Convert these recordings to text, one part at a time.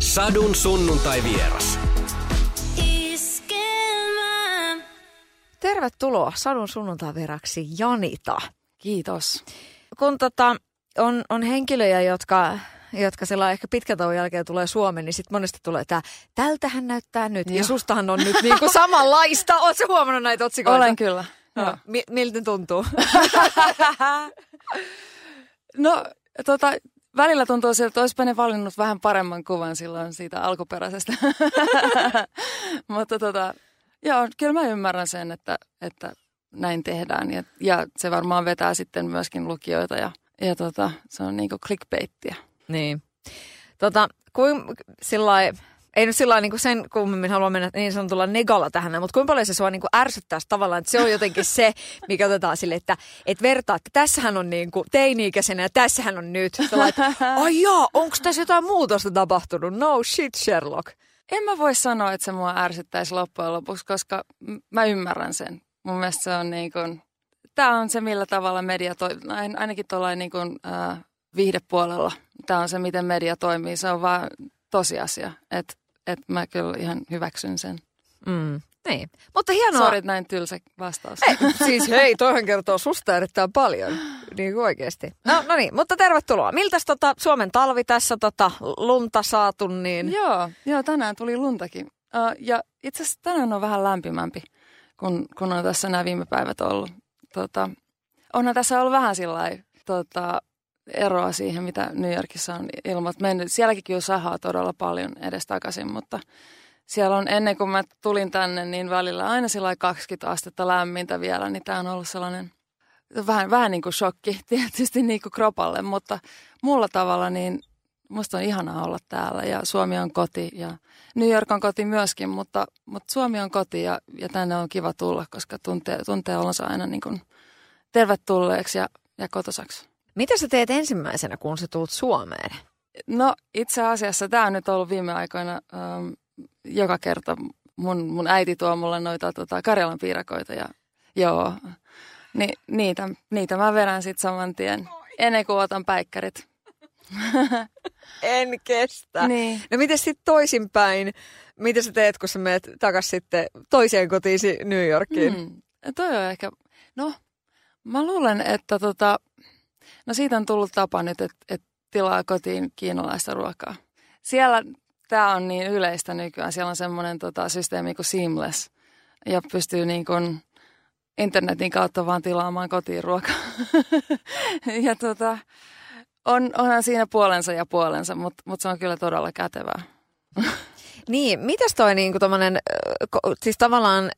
Sadun sunnuntai vieras. Tervetuloa Sadun sunnuntai vieraksi Janita. Kiitos. Kun tota, on, on henkilöjä, jotka jotka sillä ehkä pitkän tauon jälkeen tulee Suomeen, niin sitten monesti tulee tämä, tältähän näyttää nyt. Joo. Ja sustahan on nyt niinku samanlaista. Oletko huomannut näitä otsikoita? Olen kyllä. No. Mi- miltä tuntuu? no, tota, välillä tuntuu siltä, että olisipa ne valinnut vähän paremman kuvan silloin siitä alkuperäisestä. Mutta tota, joo, kyllä mä ymmärrän sen, että, että näin tehdään. Ja, ja se varmaan vetää sitten myöskin lukijoita ja, ja tota, se on niinku clickbaittiä. Niin. Tota, kuin sillä ei nyt sillä niin sen kummemmin halua mennä niin sanotulla negalla tähän, mutta kuinka paljon se sua niin kuin ärsyttää tavallaan, että se on jotenkin se, mikä otetaan sille, että et vertaa, että tässähän on niin kuin teini-ikäisenä ja tässähän on nyt. ai jaa, onko tässä jotain muutosta tapahtunut? No shit, Sherlock. En mä voi sanoa, että se mua ärsyttäisi loppujen lopuksi, koska mä ymmärrän sen. Mun mielestä se on niin kuin, tämä on se, millä tavalla media toimii, ainakin tuollainen niin kuin, äh, viihdepuolella. Tämä on se, miten media toimii. Se on vaan tosiasia, että et mä kyllä ihan hyväksyn sen. Mm. Niin. Mutta hienoa. Sori, näin tylsä vastaus. Ei, siis hei, toihan kertoo susta erittäin paljon. Niin kuin oikeasti. No, no niin, mutta tervetuloa. Miltäs tota Suomen talvi tässä tota lunta saatu? Niin... Joo, joo, tänään tuli luntakin. Uh, ja itse asiassa tänään on vähän lämpimämpi, kun, kun on tässä nämä viime päivät ollut. Tota, onhan tässä ollut vähän sillä tota, eroa siihen, mitä New Yorkissa on ilmat mennyt. Sielläkin kyllä sahaa todella paljon edestakaisin, mutta siellä on ennen kuin mä tulin tänne, niin välillä aina sillä 20 astetta lämmintä vielä, niin tämä on ollut sellainen vähän, vähän niin kuin shokki tietysti niin kuin kropalle, mutta mulla tavalla niin musta on ihanaa olla täällä ja Suomi on koti ja New York on koti myöskin, mutta, mutta Suomi on koti ja, ja tänne on kiva tulla, koska tuntee, tuntee olonsa aina niin kuin tervetulleeksi ja, ja kotosaksi. Mitä sä teet ensimmäisenä, kun sä tulet Suomeen? No itse asiassa tämä on nyt ollut viime aikoina ähm, joka kerta. Mun, mun äiti tuo mulle noita tota, Karjalan piirakoita ja joo, Ni, niitä, niitä mä vedän sitten saman tien ennen kuin otan päikkärit. en kestä. Niin. No miten sitten toisinpäin? Mitä sä teet, kun sä menet takaisin sitten toiseen kotiisi New Yorkiin? Mm, toi on ehkä, no mä luulen, että tota, No siitä on tullut tapa nyt, että, että tilaa kotiin kiinalaista ruokaa. Siellä tämä on niin yleistä nykyään. Siellä on semmoinen tota, systeemi kuin Seamless ja pystyy niin kuin internetin kautta vaan tilaamaan kotiin ruokaa. ja tota, on, onhan siinä puolensa ja puolensa, mutta, mutta se on kyllä todella kätevää. Niin, mitäs toi niinku tommonen, siis tavallaan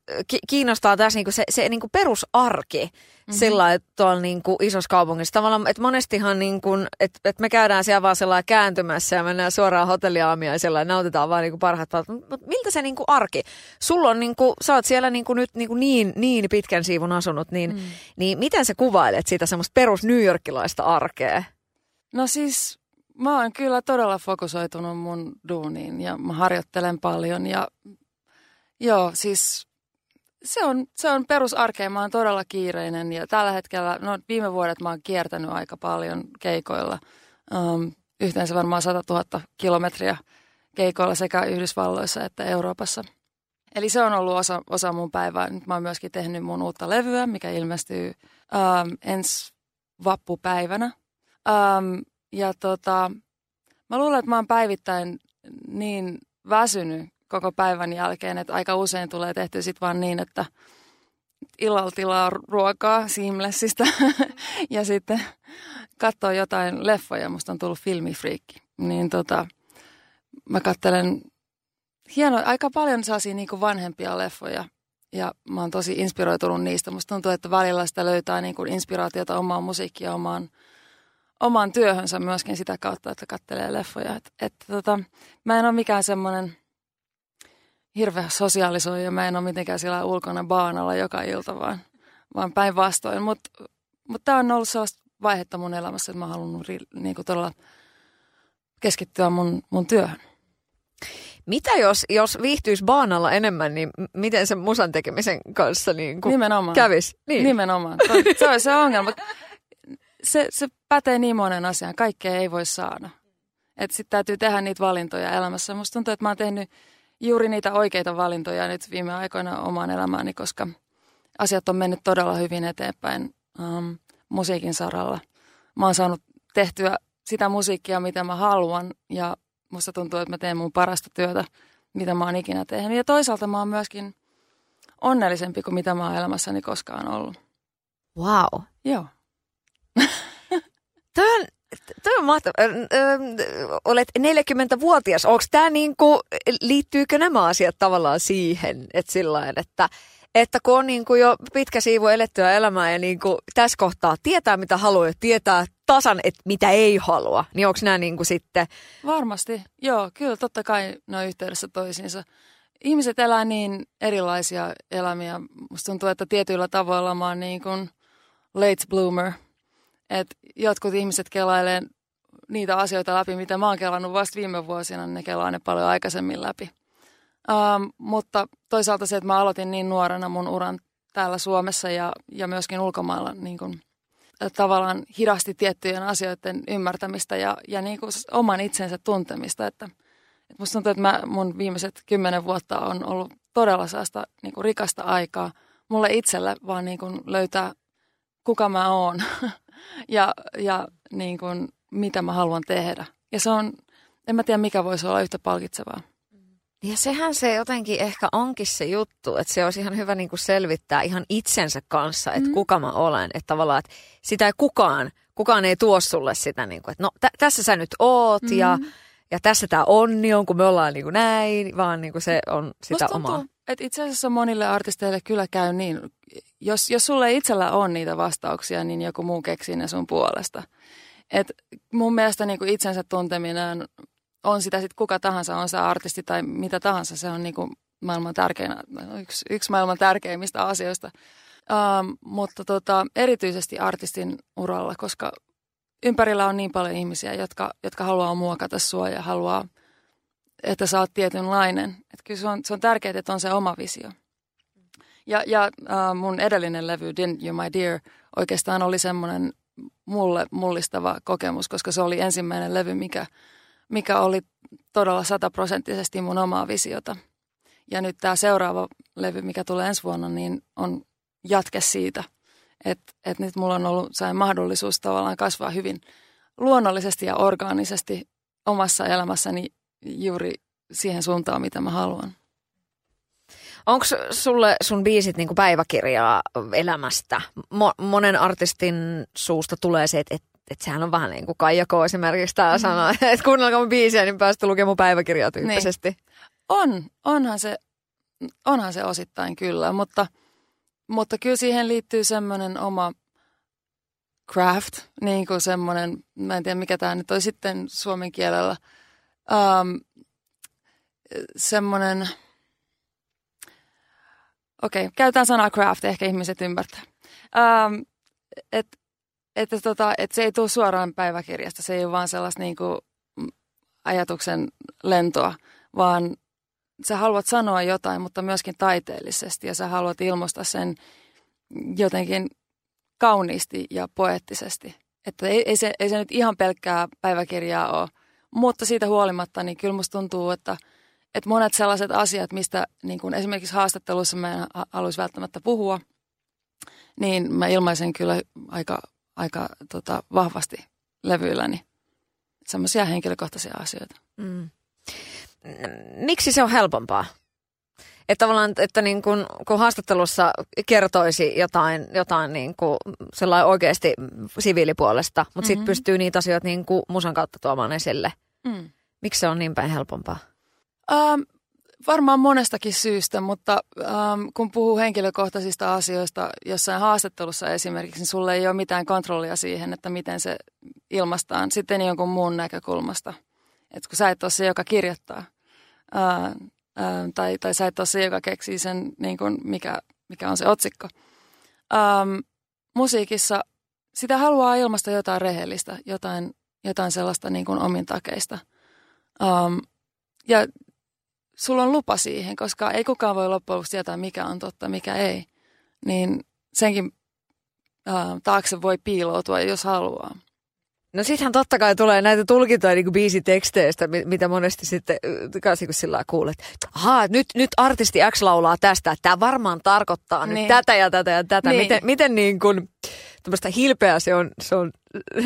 kiinnostaa tässä niinku se, se niinku perusarki mm-hmm. sillä että tuolla niinku isossa kaupungissa. Tavallaan, että monestihan niinku, että et me käydään siellä vaan sellainen kääntymässä ja mennään suoraan hotelliaamiaisella ja nautitaan vaan niinku parhaat Mutta miltä se niinku arki? Sulla on niinku, sä oot siellä niinku nyt niinku niin, niin pitkän siivun asunut, niin, mm. niin miten sä kuvailet sitä semmoista perus New Yorkilaista arkea? No siis mä oon kyllä todella fokusoitunut mun duuniin ja mä harjoittelen paljon ja joo, siis se on, se on perusarkea. Mä oon todella kiireinen ja tällä hetkellä, no viime vuodet mä oon kiertänyt aika paljon keikoilla. Um, yhteensä varmaan 100 000 kilometriä keikoilla sekä Yhdysvalloissa että Euroopassa. Eli se on ollut osa, osa mun päivää. Nyt mä oon myöskin tehnyt mun uutta levyä, mikä ilmestyy um, ensi vappupäivänä. Um, ja tota, mä luulen, että mä oon päivittäin niin väsynyt koko päivän jälkeen, että aika usein tulee tehty sit vaan niin, että illalla tilaa ruokaa Seamlessista ja sitten katsoo jotain leffoja. Musta on tullut filmifriikki. Niin tota, mä katselen hieno, aika paljon saasi niin vanhempia leffoja ja mä oon tosi inspiroitunut niistä. Musta tuntuu, että välillä sitä löytää niin kuin inspiraatiota omaan musiikkiin omaan omaan työhönsä myöskin sitä kautta, että kattelee leffoja. Et, et, tota, mä en ole mikään semmoinen hirveä sosiaalisoija, mä en ole mitenkään siellä ulkona baanalla joka ilta, vaan, vaan päinvastoin. Mutta mut tämä on ollut sellaista vaihetta mun elämässä, että mä oon halunnut niinku todella keskittyä mun, mun työhön. Mitä jos, jos viihtyisi baanalla enemmän, niin miten se musan tekemisen kanssa niin Nimenomaan. kävisi? Niin. Nimenomaan. Se on se ongelma se, se pätee niin monen asian. Kaikkea ei voi saada. Että sitten täytyy tehdä niitä valintoja elämässä. Musta tuntuu, että mä oon tehnyt juuri niitä oikeita valintoja nyt viime aikoina omaan elämääni, koska asiat on mennyt todella hyvin eteenpäin um, musiikin saralla. Mä oon saanut tehtyä sitä musiikkia, mitä mä haluan ja musta tuntuu, että mä teen mun parasta työtä, mitä mä oon ikinä tehnyt. Ja toisaalta mä oon myöskin onnellisempi kuin mitä mä oon elämässäni koskaan ollut. Wow. Joo. Toi on, on mahtava. Olet 40-vuotias. Onko tämä niinku, liittyykö nämä asiat tavallaan siihen, että sillä että että kun on niin kuin jo pitkä siivu elettyä elämää ja niin kuin tässä kohtaa tietää mitä haluaa ja tietää tasan, että mitä ei halua, niin onko nämä niin kuin sitten... Varmasti, joo, kyllä totta kai ne on yhteydessä toisiinsa. Ihmiset elää niin erilaisia elämiä. Musta tuntuu, että tietyillä tavoilla mä oon niin kuin late bloomer. Että jotkut ihmiset kelailee niitä asioita läpi, mitä mä oon kelannut vasta viime vuosina, niin ne kelaa ne paljon aikaisemmin läpi. Ähm, mutta toisaalta se, että mä aloitin niin nuorena mun uran täällä Suomessa ja, ja myöskin ulkomailla niin kun, tavallaan hidasti tiettyjen asioiden ymmärtämistä ja, ja niin kuin oman itsensä tuntemista. Että, että musta tuntuu, että mä, mun viimeiset kymmenen vuotta on ollut todella sellaista niin rikasta aikaa mulle itselle vaan niin kuin löytää, kuka mä oon ja, ja niin kuin, mitä mä haluan tehdä. Ja se on, en mä tiedä mikä voisi olla yhtä palkitsevaa. Ja sehän se jotenkin ehkä onkin se juttu, että se olisi ihan hyvä niin kuin selvittää ihan itsensä kanssa, että mm. kuka mä olen. Että tavallaan, että sitä ei kukaan, kukaan ei tuo sulle sitä, niin kuin, että no tä- tässä sä nyt oot mm. ja, ja tässä tämä onni on, kun me ollaan niin kuin näin, vaan niin kuin se on sitä Musta omaa. Että itse asiassa monille artisteille kyllä käy niin, jos, jos sulle itsellä on niitä vastauksia, niin joku muu keksii ne sun puolesta. Et mun mielestä niin kuin itsensä tunteminen on sitä sitten kuka tahansa, on se artisti tai mitä tahansa, se on niinku maailman tärkein, yksi, yksi maailman tärkeimmistä asioista. Um, mutta tota, erityisesti artistin uralla, koska ympärillä on niin paljon ihmisiä, jotka, jotka haluaa muokata sua ja haluaa, että sä oot tietynlainen. Et kyllä se on, se on tärkeää, että on se oma visio. Ja, ja uh, mun edellinen levy, Didn't You My Dear, oikeastaan oli semmoinen mulle mullistava kokemus, koska se oli ensimmäinen levy, mikä – mikä oli todella sataprosenttisesti mun omaa visiota. Ja nyt tämä seuraava levy, mikä tulee ensi vuonna, niin on jatke siitä, että et nyt mulla on ollut sain mahdollisuus tavallaan kasvaa hyvin luonnollisesti ja orgaanisesti omassa elämässäni juuri siihen suuntaan, mitä mä haluan. Onko sulle sun biisit niinku päiväkirjaa elämästä? Mo- monen artistin suusta tulee se, että et että sehän on vähän niin kuin Kaija K. esimerkiksi tämä mm. sana, että kuunnelkaa mun biisiä, niin päästä lukemaan mun päiväkirjaa tyyppisesti. Niin. On, onhan se, onhan se osittain kyllä, mutta, mutta kyllä siihen liittyy semmoinen oma craft, niin kuin semmoinen, mä en tiedä mikä tämä nyt on sitten suomen kielellä, um, semmoinen, okei, okay, käytetään sanaa craft, ehkä ihmiset ymmärtää. Um, että että, tota, että se ei tule suoraan päiväkirjasta, se ei ole vaan sellaista niin kuin ajatuksen lentoa, vaan sä haluat sanoa jotain, mutta myöskin taiteellisesti ja sä haluat ilmaista sen jotenkin kauniisti ja poettisesti. Että ei, ei, se, ei se nyt ihan pelkkää päiväkirjaa ole, mutta siitä huolimatta niin kyllä musta tuntuu, että, että monet sellaiset asiat, mistä niin kuin esimerkiksi haastattelussa mä en haluaisi välttämättä puhua, niin mä ilmaisen kyllä aika aika tota, vahvasti levyilläni semmoisia henkilökohtaisia asioita. Mm. Miksi se on helpompaa? Että tavallaan, että niin kun, kun haastattelussa kertoisi jotain, jotain niin kuin sellainen oikeasti siviilipuolesta, mutta mm-hmm. sitten pystyy niitä asioita niin kuin musan kautta tuomaan esille. Mm. Miksi se on niin päin helpompaa? Um, Varmaan monestakin syystä, mutta ähm, kun puhuu henkilökohtaisista asioista jossain haastattelussa esimerkiksi, niin sulle ei ole mitään kontrollia siihen, että miten se ilmastaan sitten jonkun muun näkökulmasta. Et kun sä et ole se, joka kirjoittaa, ää, ää, tai, tai sä et ole se, joka keksii sen, niin kuin mikä, mikä on se otsikko. Ähm, musiikissa sitä haluaa ilmasta jotain rehellistä, jotain, jotain sellaista niin kuin omintakeista. Ähm, ja sulla on lupa siihen, koska ei kukaan voi loppujen lopuksi tietää, mikä on totta, mikä ei. Niin senkin ää, taakse voi piiloutua, jos haluaa. No sittenhän totta kai tulee näitä tulkintoja niin biisiteksteistä, mitä monesti sitten kanssa niin sillä kuulet, ahaa, nyt, nyt artisti X laulaa tästä, että tämä varmaan tarkoittaa niin. nyt tätä ja tätä ja tätä. Niin. Miten, miten niin kuin, hilpeä se on, se on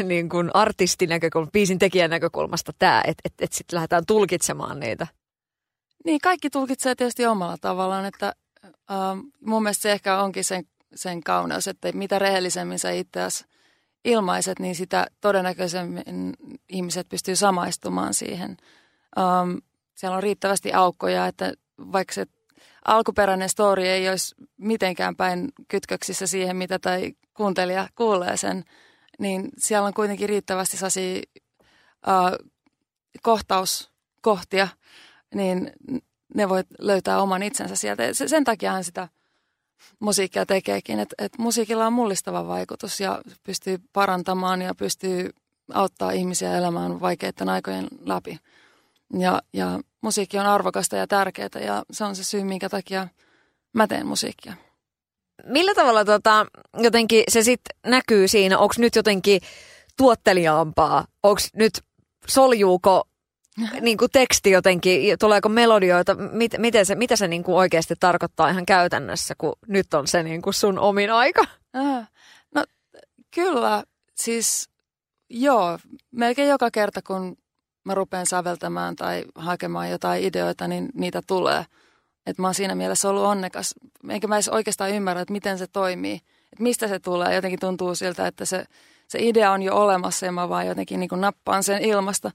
niin kuin artistin näkökulmasta, biisin tekijän näkökulmasta tämä, että et, et sitten lähdetään tulkitsemaan niitä. Niin, kaikki tulkitsee tietysti omalla tavallaan, että ähm, mun mielestä se ehkä onkin sen, sen kauneus, että mitä rehellisemmin sä itseäsi ilmaiset, niin sitä todennäköisemmin ihmiset pystyy samaistumaan siihen. Um, siellä on riittävästi aukkoja, että vaikka se alkuperäinen story ei olisi mitenkään päin kytköksissä siihen, mitä tai kuuntelija kuulee sen, niin siellä on kuitenkin riittävästi sellaisia uh, kohtauskohtia, niin ne voi löytää oman itsensä sieltä. Sen takiahan sitä – musiikkia tekeekin. Että et musiikilla on mullistava vaikutus ja pystyy parantamaan ja pystyy auttaa ihmisiä elämään vaikeiden aikojen läpi. Ja, ja musiikki on arvokasta ja tärkeää ja se on se syy, minkä takia mä teen musiikkia. Millä tavalla tota, jotenkin se sitten näkyy siinä? Onko nyt jotenkin tuotteliaampaa? Onko nyt soljuuko niin kuin teksti jotenkin, tuleeko melodioita, mit, miten se, mitä se niin kuin oikeasti tarkoittaa ihan käytännössä, kun nyt on se niin kuin sun omin aika? Äh, no kyllä, siis joo, melkein joka kerta kun mä rupean säveltämään tai hakemaan jotain ideoita, niin niitä tulee. Että mä oon siinä mielessä ollut onnekas. Enkä mä edes oikeastaan ymmärrä, että miten se toimii. Että mistä se tulee. Jotenkin tuntuu siltä, että se, se idea on jo olemassa ja mä vaan jotenkin niin kuin nappaan sen ilmasta.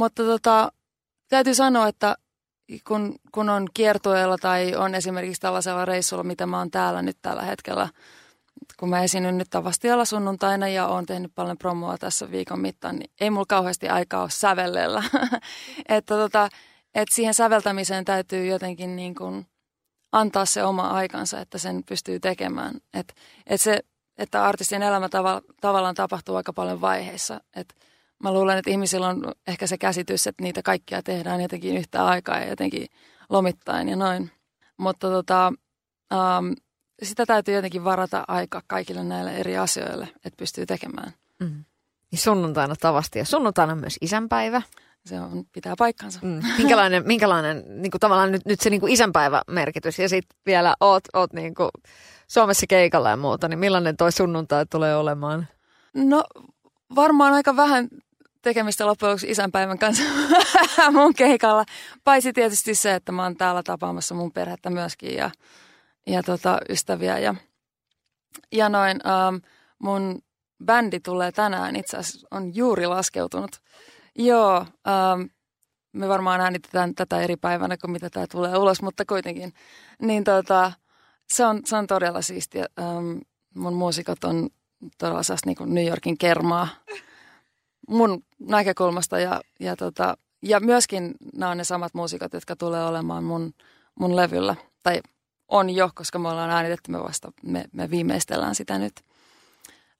Mutta tota, täytyy sanoa, että kun, kun on kiertueella tai on esimerkiksi tällaisella reissulla, mitä mä oon täällä nyt tällä hetkellä, kun mä esiinnyn nyt Tavastialla sunnuntaina ja oon tehnyt paljon promoa tässä viikon mittaan, niin ei mulla kauheasti aikaa ole sävellellä. että tota, et siihen säveltämiseen täytyy jotenkin niin kuin antaa se oma aikansa, että sen pystyy tekemään. Et, et se, että artistin elämä tava, tavallaan tapahtuu aika paljon vaiheissa. Että mä luulen, että ihmisillä on ehkä se käsitys, että niitä kaikkia tehdään jotenkin yhtä aikaa ja jotenkin lomittain ja noin. Mutta tota, um, sitä täytyy jotenkin varata aika kaikille näille eri asioille, että pystyy tekemään. Mm. Niin sunnuntaina tavasti ja sunnuntaina myös isänpäivä. Se on, pitää paikkansa. Mm. Minkälainen, minkälainen niin kuin tavallaan nyt, nyt se niin kuin isänpäivä merkitys ja sitten vielä oot, oot niin kuin Suomessa keikalla ja muuta, niin millainen toi sunnuntai tulee olemaan? No varmaan aika vähän tekemistä loppujen lopuksi isänpäivän kanssa mun keikalla. Paitsi tietysti se, että mä oon täällä tapaamassa mun perhettä myöskin ja, ja tota, ystäviä. Ja, ja noin, ähm, mun bändi tulee tänään, itse asiassa on juuri laskeutunut. Joo, ähm, me varmaan äänitetään tätä eri päivänä kuin mitä tämä tulee ulos, mutta kuitenkin. Niin tota, se on, se on todella siistiä. Ähm, mun muusikot on todella niin New Yorkin kermaa mun näkökulmasta ja, ja, tota, ja myöskin nämä on ne samat muusikot, jotka tulee olemaan mun, mun levyllä. Tai on jo, koska me ollaan äänitetty, me vasta, me, me viimeistellään sitä nyt.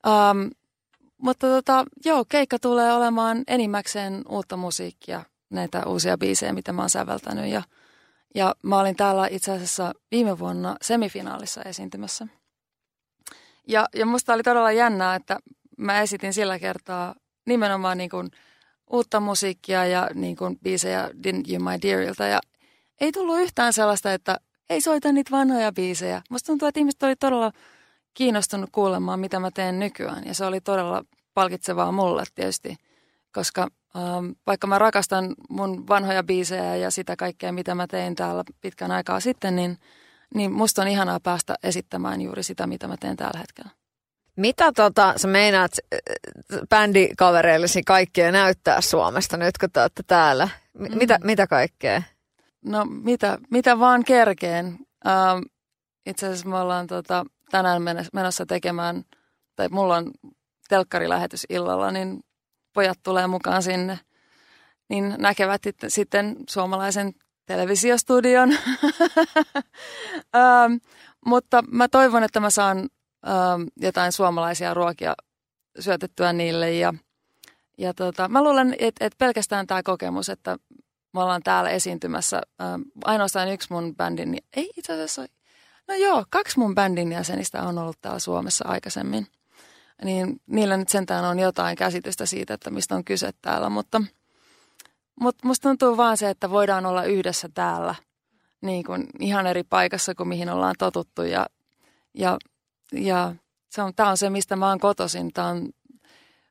Um, mutta tota, joo, keikka tulee olemaan enimmäkseen uutta musiikkia, näitä uusia biisejä, mitä mä oon säveltänyt. Ja, ja mä olin täällä itse asiassa viime vuonna semifinaalissa esiintymässä. Ja, ja musta oli todella jännää, että mä esitin sillä kertaa nimenomaan niin kuin uutta musiikkia ja niin kuin biisejä Didn't You My Dearilta. Ja ei tullut yhtään sellaista, että ei soita niitä vanhoja biisejä. Musta tuntuu, että ihmiset oli todella kiinnostunut kuulemaan, mitä mä teen nykyään. Ja se oli todella palkitsevaa mulle tietysti, koska ähm, vaikka mä rakastan mun vanhoja biisejä ja sitä kaikkea, mitä mä tein täällä pitkän aikaa sitten, niin, niin musta on ihanaa päästä esittämään juuri sitä, mitä mä teen tällä hetkellä. Mitä tota, sä meinaat äh, bändikavereillesi kaikkea näyttää Suomesta nyt, kun te olette täällä? M- mm. mitä, mitä kaikkea? No mitä, mitä vaan kerkeen. Ähm, itse asiassa me ollaan tota, tänään menossa tekemään, tai mulla on telkkarilähetys illalla, niin pojat tulee mukaan sinne. Niin näkevät sitten suomalaisen televisiostudion. ähm, mutta mä toivon, että mä saan ähm, jotain suomalaisia ruokia syötettyä niille. Ja, ja tota, mä luulen, että et pelkästään tämä kokemus, että me ollaan täällä esiintymässä, ähm, ainoastaan yksi mun bändin, ei itse asiassa, no joo, kaksi mun bändin jäsenistä on ollut täällä Suomessa aikaisemmin. niin niillä nyt sentään on jotain käsitystä siitä, että mistä on kyse täällä. Mutta, mutta musta tuntuu vaan se, että voidaan olla yhdessä täällä niin kuin ihan eri paikassa kuin mihin ollaan totuttu. Ja, ja, ja se on, tämä on se, mistä mä oon kotoisin. Tämä on,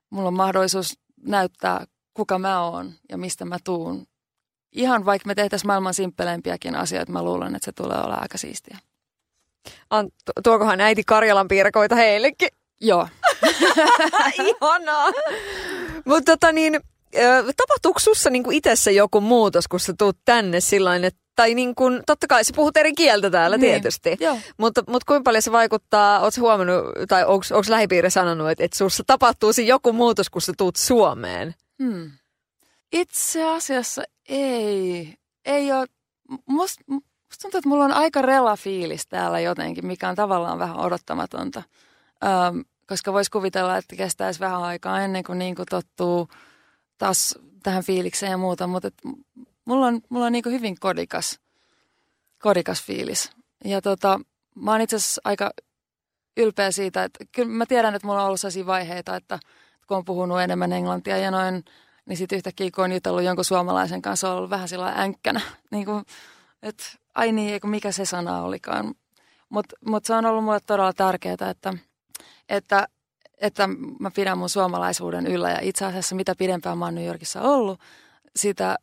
mulla on mahdollisuus näyttää, kuka mä oon ja mistä mä tuun. Ihan vaikka me tehtäisiin maailman simppeleimpiäkin asioita, mä luulen, että se tulee olla aika siistiä. An, tuokohan äiti Karjalan piirakoita heillekin? Joo. Ihanaa. Mutta tota niin, tapahtuuko sussa niinku itsessä joku muutos, kun sä tuut tänne sillain, että tai niin kuin, totta kai sä puhut eri kieltä täällä niin. tietysti, Joo. mutta, mutta kuinka paljon se vaikuttaa, ootko huomannut, tai onko lähipiiri sanonut, että, että sussa tapahtuu siinä joku muutos, kun sä tuut Suomeen? Hmm. Itse asiassa ei. Ei ole, musta must tuntuu, että mulla on aika rela fiilis täällä jotenkin, mikä on tavallaan vähän odottamatonta. Öm, koska voisi kuvitella, että kestäisi vähän aikaa ennen kuin, niin kuin tottuu taas tähän fiilikseen ja muuta, mutta et mulla on, mulla on niin hyvin kodikas, kodikas fiilis. Ja tota, mä oon itse asiassa aika ylpeä siitä, että kyllä mä tiedän, että mulla on ollut sellaisia vaiheita, että kun on puhunut enemmän englantia ja noin, niin sitten yhtäkkiä kun on jutellut jonkun suomalaisen kanssa, on ollut vähän sillä änkkänä. Niin kuin, että ai niin, eikö mikä se sana olikaan. Mutta mut se on ollut mulle todella tärkeää, että, että, että mä pidän mun suomalaisuuden yllä. Ja itse asiassa mitä pidempään mä oon New Yorkissa ollut, sitä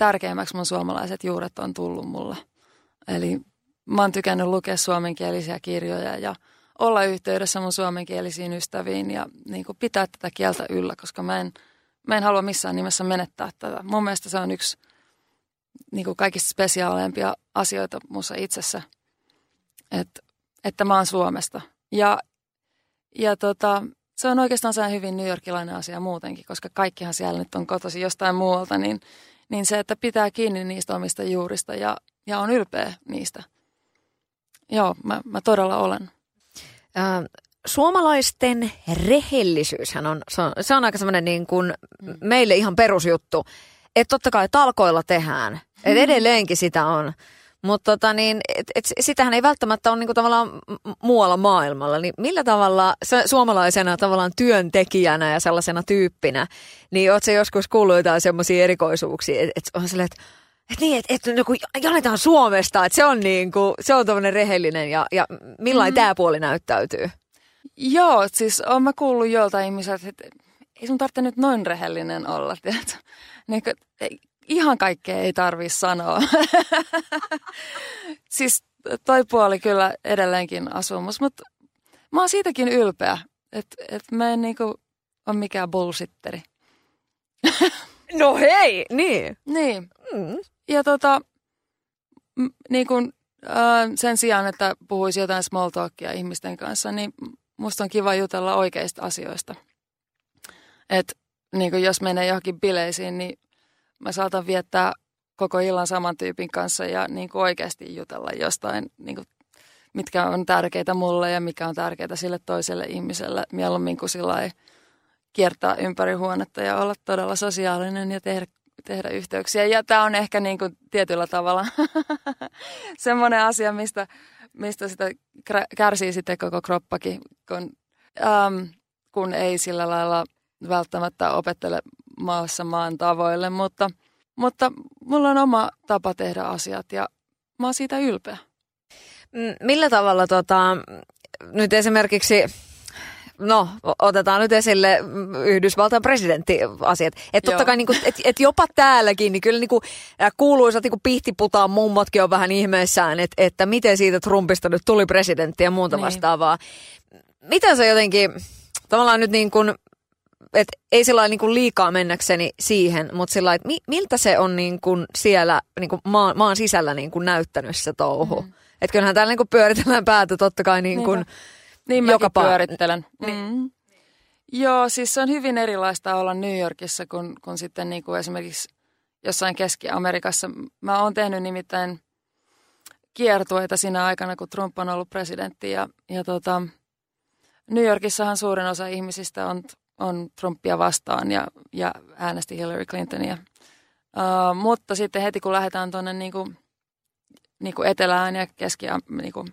tärkeimmäksi mun suomalaiset juuret on tullut mulle. Eli mä oon tykännyt lukea suomenkielisiä kirjoja ja olla yhteydessä mun suomenkielisiin ystäviin ja niin kuin pitää tätä kieltä yllä, koska mä en, mä en halua missään nimessä menettää tätä. Mun mielestä se on yksi niin kuin kaikista spesiaaleimpia asioita mussa itsessä, että, että mä oon Suomesta. Ja, ja tota, se on oikeastaan hyvin New Yorkilainen asia muutenkin, koska kaikkihan siellä nyt on kotosi jostain muualta, niin, niin se, että pitää kiinni niistä omista juurista ja, ja on ylpeä niistä. Joo, mä, mä todella olen. Äh, suomalaisten rehellisyyshän on, se on, se on aika semmoinen niin kuin meille ihan perusjuttu. Että totta kai talkoilla tehdään. Et edelleenkin sitä on. Mutta tota niin, et, et, sitähän ei välttämättä ole niinku tavallaan muualla maailmalla. Niin millä tavalla suomalaisena tavallaan työntekijänä ja sellaisena tyyppinä, niin oot se joskus kuullut jotain semmoisia erikoisuuksia, että et on silleen, että et niin, että et, niinku, jaletaan Suomesta, että se on, niinku, se on tämmöinen rehellinen ja, ja millainen mm. tämä puoli näyttäytyy? Joo, siis olen mä kuullut joltain ihmiseltä, että ei sun tarvitse nyt noin rehellinen olla, tiedätkö? Niin, ihan kaikkea ei tarvi sanoa. siis toi puoli kyllä edelleenkin asumus, mutta mä oon siitäkin ylpeä, että et mä en niinku ole mikään bullshitteri. no hei, niin. Niin. Mm. Ja tota, m- niin kun, äh, sen sijaan, että puhuisi jotain small talkia ihmisten kanssa, niin musta on kiva jutella oikeista asioista. Että niin jos menee johonkin bileisiin, niin mä saatan viettää koko illan saman tyypin kanssa ja niin kuin oikeasti jutella jostain, niin kuin, mitkä on tärkeitä mulle ja mikä on tärkeää sille toiselle ihmiselle. Mieluummin kuin sillä kiertää ympäri huonetta ja olla todella sosiaalinen ja tehdä, tehdä yhteyksiä. Ja tämä on ehkä niin kuin tietyllä tavalla semmoinen asia, mistä, mistä sitä kärsii sitten koko kroppakin, kun, ähm, kun ei sillä lailla välttämättä opettele maassa maan tavoille, mutta, mutta mulla on oma tapa tehdä asiat ja mä oon siitä ylpeä. Millä tavalla tota, nyt esimerkiksi No, otetaan nyt esille Yhdysvaltain presidenttiasiat. Että totta kai, niin et, et jopa täälläkin, niin kyllä niin kuin, kuuluisat niin pihtiputaan mummotkin on vähän ihmeissään, että, että miten siitä Trumpista nyt tuli presidentti ja muuta niin. vastaavaa. Miten se jotenkin, tavallaan nyt niin kuin, et ei sillä niin kuin liikaa mennäkseni siihen, mutta sillä että mi, miltä se on niin kuin siellä niin kuin maan, maan sisällä niin kuin näyttänyt se touhu. Mm. Että kyllähän täällä niin kuin pyöritellään päätä totta kai niin kuin niin joka pyörittelen. Niin. Mm. Joo, siis se on hyvin erilaista olla New Yorkissa kuin, kuin sitten niin kuin esimerkiksi jossain Keski-Amerikassa. Mä oon tehnyt nimittäin kiertueita siinä aikana, kun Trump on ollut presidentti ja, ja tota, New Yorkissahan suurin osa ihmisistä on on Trumpia vastaan ja, ja äänesti Hillary Clintonia. Uh, mutta sitten heti kun lähdetään tuonne niin kuin, niin kuin etelään ja keski niin kuin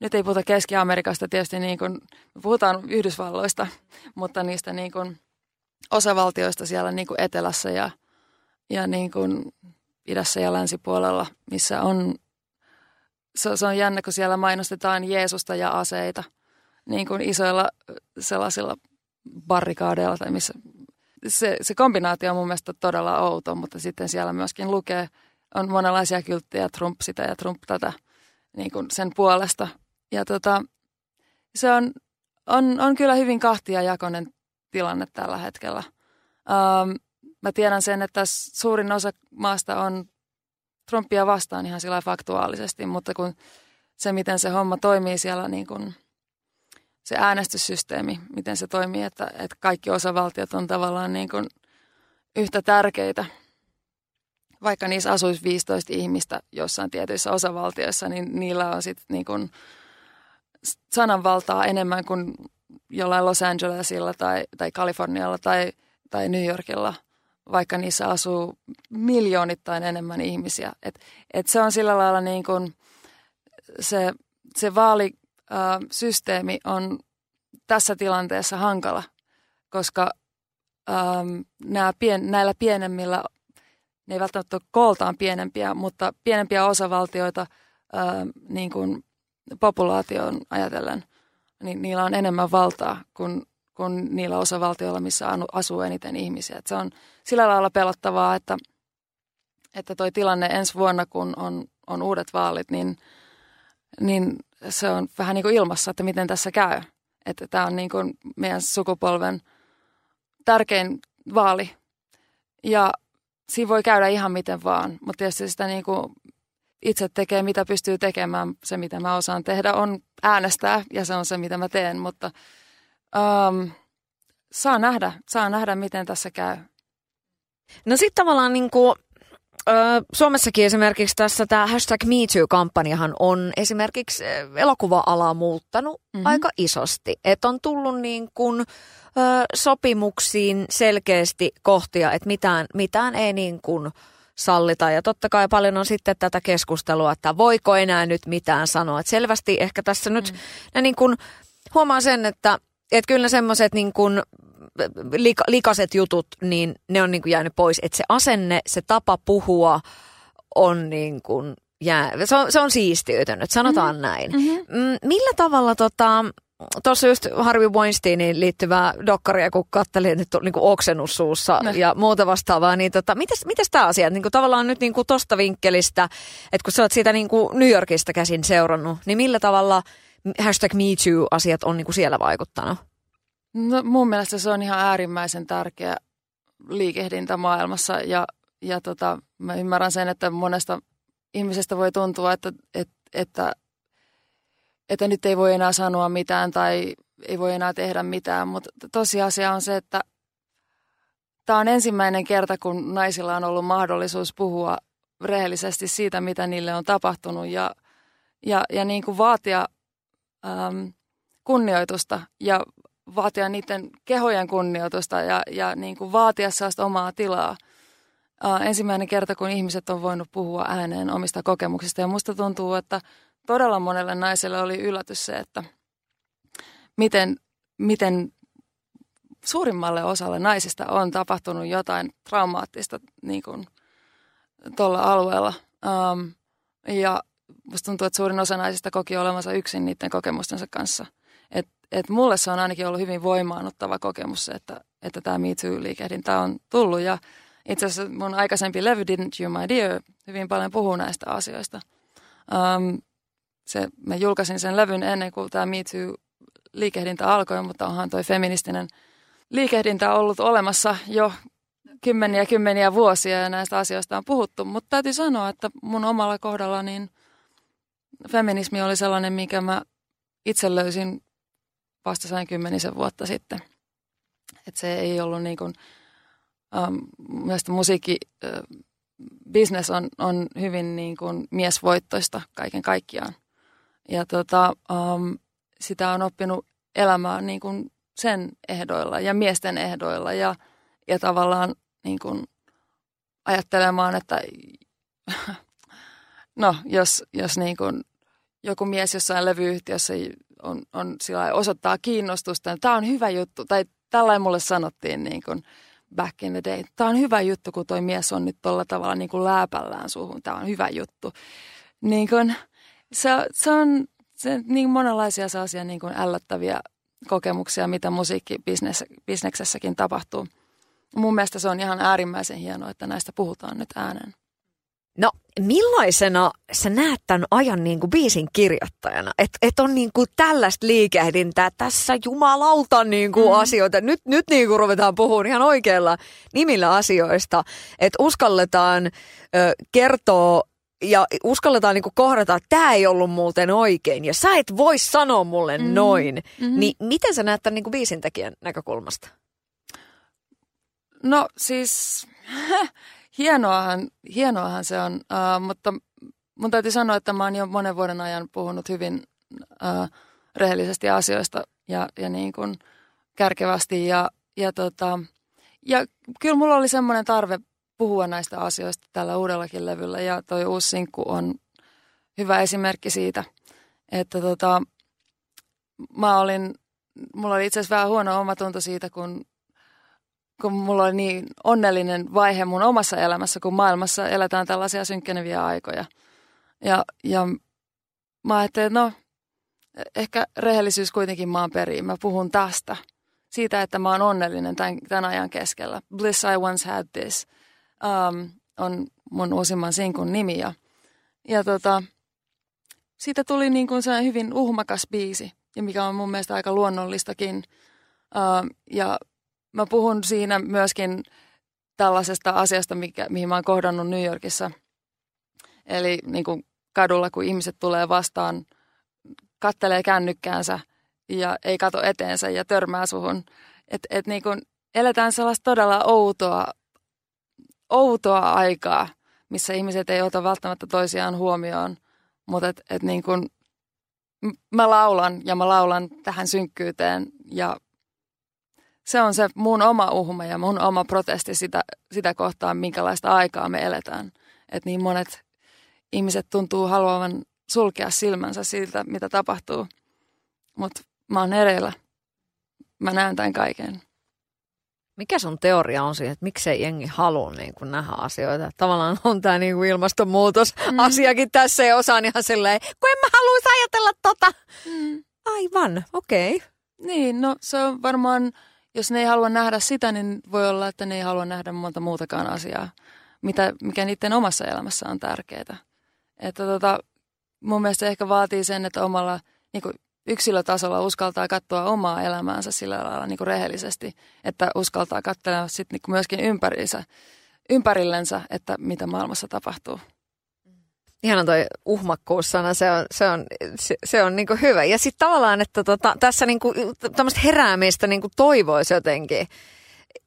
nyt ei puhuta Keski-Amerikasta tietysti, niin kuin, puhutaan Yhdysvalloista, mutta niistä niin kuin osavaltioista siellä niin kuin etelässä ja, ja niin kuin idässä ja länsipuolella, missä on, se, se on jännä, kun siellä mainostetaan Jeesusta ja aseita niin kuin isoilla sellaisilla barrikaadeilla tai missä se, se kombinaatio on mun mielestä todella outo, mutta sitten siellä myöskin lukee, on monenlaisia kylttejä, Trump sitä ja Trump tätä niin kuin sen puolesta. Ja tota, se on, on, on kyllä hyvin kahtiajakoinen tilanne tällä hetkellä. Ähm, mä tiedän sen, että suurin osa maasta on Trumpia vastaan ihan sillä faktuaalisesti, mutta kun se, miten se homma toimii siellä, niin kuin se äänestyssysteemi, miten se toimii, että, että kaikki osavaltiot on tavallaan niin kuin yhtä tärkeitä. Vaikka niissä asuisi 15 ihmistä jossain tietyissä osavaltioissa, niin niillä on sitten niin kuin sananvaltaa enemmän kuin jollain Los Angelesilla tai, tai Kalifornialla tai, tai New Yorkilla, vaikka niissä asuu miljoonittain enemmän ihmisiä. Et, et se on sillä lailla niin kuin se, se vaalisysteemi on tässä tilanteessa hankala, koska ähm, nämä pien, näillä pienemmillä, ne ei välttämättä ole kooltaan pienempiä, mutta pienempiä osavaltioita ähm, niin kuin populaation ajatellen, niin niillä on enemmän valtaa kuin, kuin niillä osavaltioilla, missä asuu eniten ihmisiä. Et se on sillä lailla pelottavaa, että, että toi tilanne ensi vuonna, kun on, on uudet vaalit, niin, niin se on vähän niin kuin ilmassa, että miten tässä käy. Että tämä on niin kuin meidän sukupolven tärkein vaali. Ja siinä voi käydä ihan miten vaan, mutta tietysti sitä niin kuin itse tekee, mitä pystyy tekemään. Se, mitä mä osaan tehdä, on äänestää ja se on se, mitä mä teen, mutta um, saa nähdä, saa nähdä, miten tässä käy. No sitten tavallaan niin kuin, Suomessakin esimerkiksi tässä tämä hashtag MeToo-kampanjahan on esimerkiksi elokuva-alaa muuttanut mm-hmm. aika isosti. Että on tullut niin kuin, ö, sopimuksiin selkeästi kohtia, että mitään, mitään ei niin kuin sallita. Ja totta kai paljon on sitten tätä keskustelua, että voiko enää nyt mitään sanoa. Että selvästi ehkä tässä nyt mm. ne niin kuin, huomaa sen, että, että kyllä semmoiset niin kuin lika, likaset jutut, niin ne on niin kuin jäänyt pois. Että se asenne, se tapa puhua on niin kuin jää, se on, se on siistiytynyt, sanotaan mm-hmm. näin. Mm-hmm. Millä tavalla tota, tuossa just Harvey Weinsteiniin liittyvää dokkaria, kun katselin nyt niin oksennus suussa no. ja muuta vastaavaa, niin tota, mites, mites tämä asia, niin kuin tavallaan nyt niin kuin tosta vinkkelistä, että kun sä oot siitä niin kuin New Yorkista käsin seurannut, niin millä tavalla hashtag MeToo-asiat on niin kuin siellä vaikuttanut? No, mun mielestä se on ihan äärimmäisen tärkeä liikehdintä maailmassa ja, ja tota, mä ymmärrän sen, että monesta ihmisestä voi tuntua, että, että, että että nyt ei voi enää sanoa mitään tai ei voi enää tehdä mitään, mutta tosiasia on se, että tämä on ensimmäinen kerta, kun naisilla on ollut mahdollisuus puhua rehellisesti siitä, mitä niille on tapahtunut ja, ja, ja niin kuin vaatia äm, kunnioitusta ja vaatia niiden kehojen kunnioitusta ja, ja niin kuin vaatia sellaista omaa tilaa. Äh, ensimmäinen kerta, kun ihmiset on voinut puhua ääneen omista kokemuksista ja musta tuntuu, että – todella monelle naiselle oli yllätys se, että miten, miten suurimmalle osalle naisista on tapahtunut jotain traumaattista niin kuin tuolla alueella. Um, ja musta tuntuu, että suurin osa naisista koki olevansa yksin niiden kokemustensa kanssa. Et, et mulle se on ainakin ollut hyvin voimaanottava kokemus että, että tämä Me Too-liikehdintä on tullut. Ja itse asiassa mun aikaisempi levy Didn't You My Dear hyvin paljon puhuu näistä asioista. Um, se, mä julkaisin sen levyn ennen kuin tämä Me Too-liikehdintä alkoi, mutta onhan toi feministinen liikehdintä ollut olemassa jo kymmeniä kymmeniä vuosia ja näistä asioista on puhuttu. Mutta täytyy sanoa, että mun omalla kohdalla niin feminismi oli sellainen, mikä mä itse löysin vasta sain kymmenisen vuotta sitten. Et se ei ollut niin kuin, ähm, mielestäni musiikki, äh, business on, on hyvin niin kuin miesvoittoista kaiken kaikkiaan. Ja tota, um, sitä on oppinut elämään niin kuin sen ehdoilla ja miesten ehdoilla ja, ja tavallaan niin kuin ajattelemaan, että no, jos, jos niin kuin joku mies jossain levyyhtiössä on, on sillä osoittaa kiinnostusta. Tämä on hyvä juttu, tai tällainen mulle sanottiin niin kuin back in the day. Tämä on hyvä juttu, kun toi mies on nyt tuolla tavalla niin kuin lääpällään suhun. Tämä on hyvä juttu. Niin kuin, se, se on se, niin monenlaisia sellaisia niin kuin ällöttäviä kokemuksia, mitä musiikkibisneksessäkin tapahtuu. Mun mielestä se on ihan äärimmäisen hienoa, että näistä puhutaan nyt ääneen. Millaisena sä näet tämän ajan niin kuin biisin kirjoittajana? Että et on niin kuin tällaista liikehdintää tässä jumalauta niin kuin mm. asioita. Nyt, nyt niin kuin ruvetaan puhumaan ihan oikeilla nimillä asioista. Että uskalletaan ö, kertoa ja uskalletaan niin kuin kohdata, että tämä ei ollut muuten oikein ja sä et voi sanoa mulle mm. noin. Mm-hmm. Niin miten sä näet tämän niin kuin biisintekijän näkökulmasta? No siis hienoahan, hienoahan se on, uh, mutta mun täytyy sanoa, että mä oon jo monen vuoden ajan puhunut hyvin uh, rehellisesti asioista ja, ja niin kuin kärkevästi. Ja, ja, tota, ja kyllä mulla oli semmoinen tarve puhua näistä asioista tällä uudellakin levyllä ja toi uusi sinkku on hyvä esimerkki siitä, että tota, mä olin, mulla oli itse asiassa vähän huono omatunto siitä, kun kun mulla oli niin onnellinen vaihe mun omassa elämässä, kun maailmassa eletään tällaisia synkkeneviä aikoja. Ja, ja mä ajattelin, että no, ehkä rehellisyys kuitenkin maan periin. Mä puhun tästä, siitä, että mä oon onnellinen tämän, tämän ajan keskellä. Bliss I once had this um, on mun uusimman sinkun nimi. Ja, ja tota, siitä tuli niin kuin sellainen hyvin uhmakas biisi, ja mikä on mun mielestä aika luonnollistakin. Uh, ja mä puhun siinä myöskin tällaisesta asiasta, mikä, mihin mä oon kohdannut New Yorkissa. Eli niin kuin kadulla, kun ihmiset tulee vastaan, kattelee kännykkäänsä ja ei kato eteensä ja törmää suhun. Että et niin kuin eletään sellaista todella outoa, outoa aikaa, missä ihmiset ei ota välttämättä toisiaan huomioon. Mutta et, et niin kuin, mä laulan ja mä laulan tähän synkkyyteen ja se on se mun oma uhma ja mun oma protesti sitä, sitä kohtaan, minkälaista aikaa me eletään. Että niin monet ihmiset tuntuu haluavan sulkea silmänsä siltä, mitä tapahtuu. Mutta mä oon ereillä. Mä näen tämän kaiken. Mikä sun teoria on siihen, että miksei jengi halua niin kuin nähdä asioita? Tavallaan on tämä niin kuin ilmastonmuutos-asiakin mm. tässä ja osaan ihan silleen, kun en mä haluaisi ajatella tota. Mm. Aivan, okei. Okay. Niin, no se on varmaan jos ne ei halua nähdä sitä, niin voi olla, että ne ei halua nähdä monta muutakaan asiaa, mitä, mikä niiden omassa elämässä on tärkeää. Että tota, mun mielestä se ehkä vaatii sen, että omalla niin kuin yksilötasolla uskaltaa katsoa omaa elämäänsä sillä lailla niin kuin rehellisesti, että uskaltaa katsella sitten niin myöskin ympärillensä, että mitä maailmassa tapahtuu. Ihana toi uhmakkuussana, se on, se on, se, se on niinku hyvä. Ja sitten tavallaan, että tota, tässä niinku, tämmöistä heräämistä niinku toivoisi jotenkin.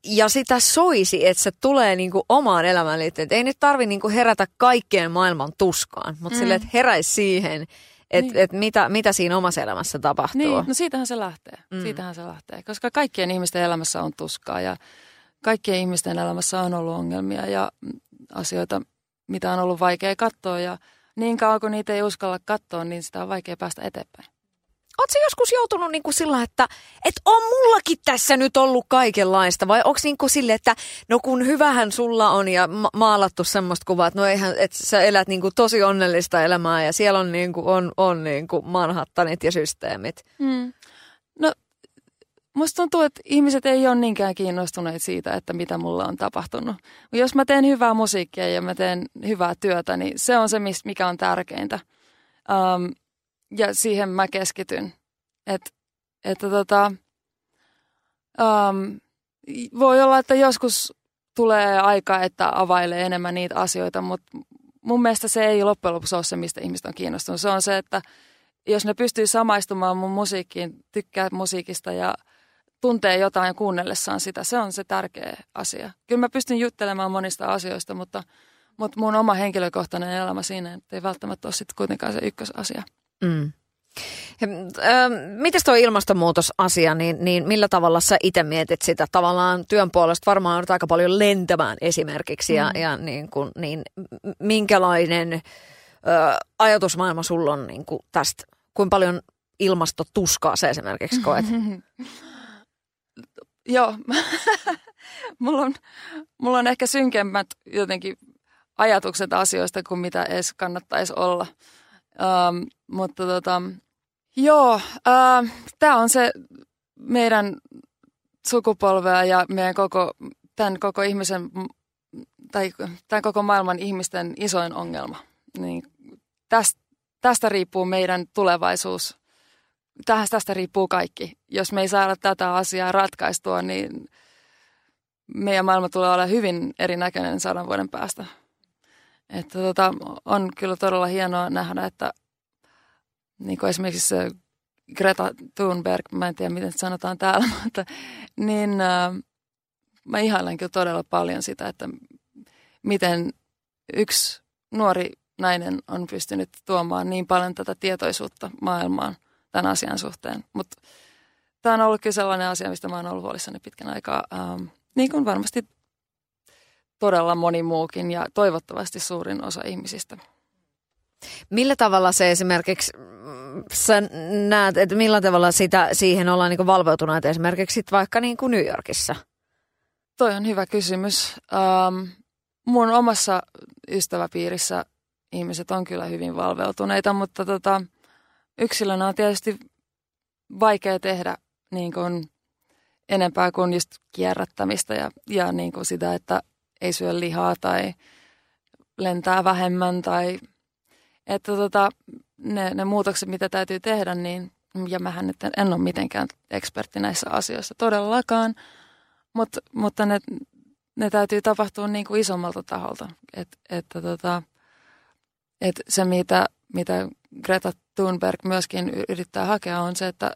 Ja sitä soisi, että se tulee niinku omaan elämään liittyen. Et ei nyt tarvi niinku herätä kaikkeen maailman tuskaan, mutta mm. sille, että heräisi siihen, että niin. et mitä, mitä siinä omassa elämässä tapahtuu. Niin, no siitähän se lähtee. Mm. Siitähän se lähtee. Koska kaikkien ihmisten elämässä on tuskaa ja kaikkien ihmisten elämässä on ollut ongelmia ja asioita, mitä on ollut vaikea katsoa ja niin kauan kun niitä ei uskalla katsoa, niin sitä on vaikea päästä eteenpäin. Oletko joskus joutunut niin kuin sillä, että, että on mullakin tässä nyt ollut kaikenlaista? Vai onko niin kuin sille, että no kun hyvähän sulla on ja ma- maalattu semmoista kuvaa, että no eihän, että sä elät niin kuin tosi onnellista elämää ja siellä on, niin kuin, on, on niin kuin Manhattanit ja systeemit. Hmm. Musta tuntuu, että ihmiset ei ole niinkään kiinnostuneet siitä, että mitä mulla on tapahtunut. Jos mä teen hyvää musiikkia ja mä teen hyvää työtä, niin se on se, mikä on tärkeintä. Um, ja siihen mä keskityn. Et, että tota, um, voi olla, että joskus tulee aika, että availee enemmän niitä asioita, mutta mun mielestä se ei loppujen lopuksi ole se, mistä ihmiset on kiinnostunut. Se on se, että jos ne pystyy samaistumaan mun musiikkiin, tykkää musiikista ja – tuntee jotain kuunnellessaan sitä. Se on se tärkeä asia. Kyllä mä pystyn juttelemaan monista asioista, mutta, mutta mun oma henkilökohtainen elämä siinä ei välttämättä ole sitten kuitenkaan se ykkösasia. Mm. Miten tuo ilmastonmuutosasia, niin, niin millä tavalla sä itse mietit sitä? Tavallaan työn puolesta varmaan on aika paljon lentämään esimerkiksi ja, mm. ja niin kuin, niin, minkälainen ö, ajatusmaailma sulla on niin kuin tästä? Kuinka paljon ilmastotuskaa se esimerkiksi koet? Joo, mulla, on, mulla on ehkä synkemmät jotenkin ajatukset asioista kuin mitä edes kannattaisi olla. Ähm, mutta tota, joo, äh, tämä on se meidän sukupolvea ja meidän koko, tämän koko ihmisen tai tämän koko maailman ihmisten isoin ongelma. Niin tästä, tästä riippuu meidän tulevaisuus. Tästä, tästä riippuu kaikki. Jos me ei saada tätä asiaa ratkaistua, niin meidän maailma tulee olla hyvin erinäköinen sadan vuoden päästä. Että tota, on kyllä todella hienoa nähdä, että niin kuin esimerkiksi Greta Thunberg, mä en tiedä miten sanotaan täällä, mutta niin äh, mä ihailen kyllä todella paljon sitä, että miten yksi nuori nainen on pystynyt tuomaan niin paljon tätä tietoisuutta maailmaan tämän asian suhteen. Mutta tämä on ollut kyllä sellainen asia, mistä mä oon ollut huolissani pitkän aikaa, ähm, niin kuin varmasti todella moni muukin ja toivottavasti suurin osa ihmisistä. Millä tavalla se esimerkiksi, sä näet, että millä tavalla sitä, siihen ollaan niin valveutuneet esimerkiksi sit vaikka niin kuin New Yorkissa? Toi on hyvä kysymys. Um, mun omassa ystäväpiirissä ihmiset on kyllä hyvin valveutuneita, mutta tota, yksilönä on tietysti vaikea tehdä niin kuin enempää kuin just kierrättämistä ja, ja niin kuin sitä, että ei syö lihaa tai lentää vähemmän tai että tota, ne, ne muutokset, mitä täytyy tehdä, niin ja mähän nyt en, en ole mitenkään ekspertti näissä asioissa todellakaan, Mut, mutta ne, ne täytyy tapahtua niin kuin isommalta taholta. Et, että tota, et se, mitä, mitä Greta Thunberg myöskin yrittää hakea, on se, että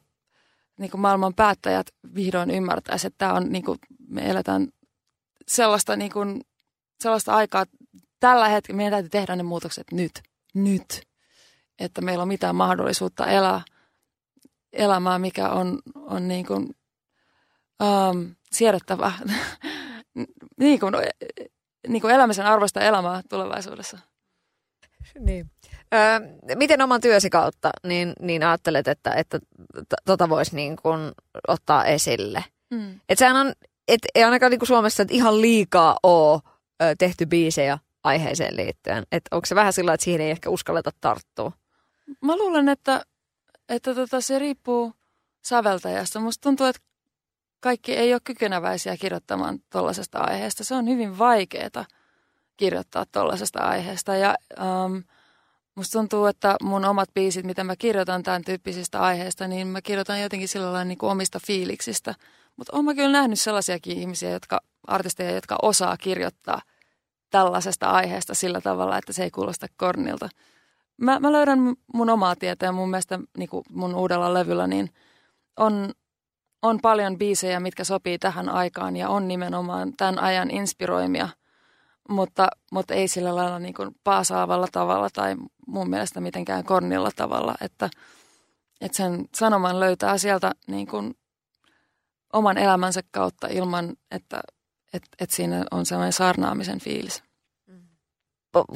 niin kuin maailman päättäjät vihdoin ymmärtäisivät, että tämä on, niin kuin, me eletään sellaista, niin kuin, sellaista aikaa tällä hetkellä, meidän täytyy tehdä ne muutokset nyt, nyt, että meillä on mitään mahdollisuutta elää elämää, mikä on, on niin kuin, um, siedettävä, niin kuin, niin kuin elämisen arvoista elämää tulevaisuudessa. Niin. Öö, miten oman työsi kautta niin, niin ajattelet, että, että tota voisi niin kuin ottaa esille? Mm. Että sehän on et ei ainakaan niin kuin Suomessa että ihan liikaa ole ö, tehty biisejä aiheeseen liittyen. Että onko se vähän sillä että siihen ei ehkä uskalleta tarttua? Mä luulen, että, että tota, se riippuu säveltäjästä. Musta tuntuu, että kaikki ei ole kykeneväisiä kirjoittamaan tuollaisesta aiheesta. Se on hyvin vaikeaa kirjoittaa tuollaisesta aiheesta. Ja um, musta tuntuu, että mun omat biisit, mitä mä kirjoitan tämän tyyppisistä aiheista, niin mä kirjoitan jotenkin sillä lailla niin kuin omista fiiliksistä – mutta olen kyllä nähnyt sellaisiakin ihmisiä, jotka, artisteja, jotka osaa kirjoittaa tällaisesta aiheesta sillä tavalla, että se ei kuulosta kornilta. Mä, mä löydän mun omaa tietä ja mun mielestä niin mun uudella levyllä niin on, on paljon biisejä, mitkä sopii tähän aikaan ja on nimenomaan tämän ajan inspiroimia, mutta, mutta ei sillä lailla niin kuin paasaavalla tavalla tai mun mielestä mitenkään kornilla tavalla, että, että sen sanoman löytää sieltä niin kuin oman elämänsä kautta ilman, että et, et siinä on sellainen sarnaamisen fiilis.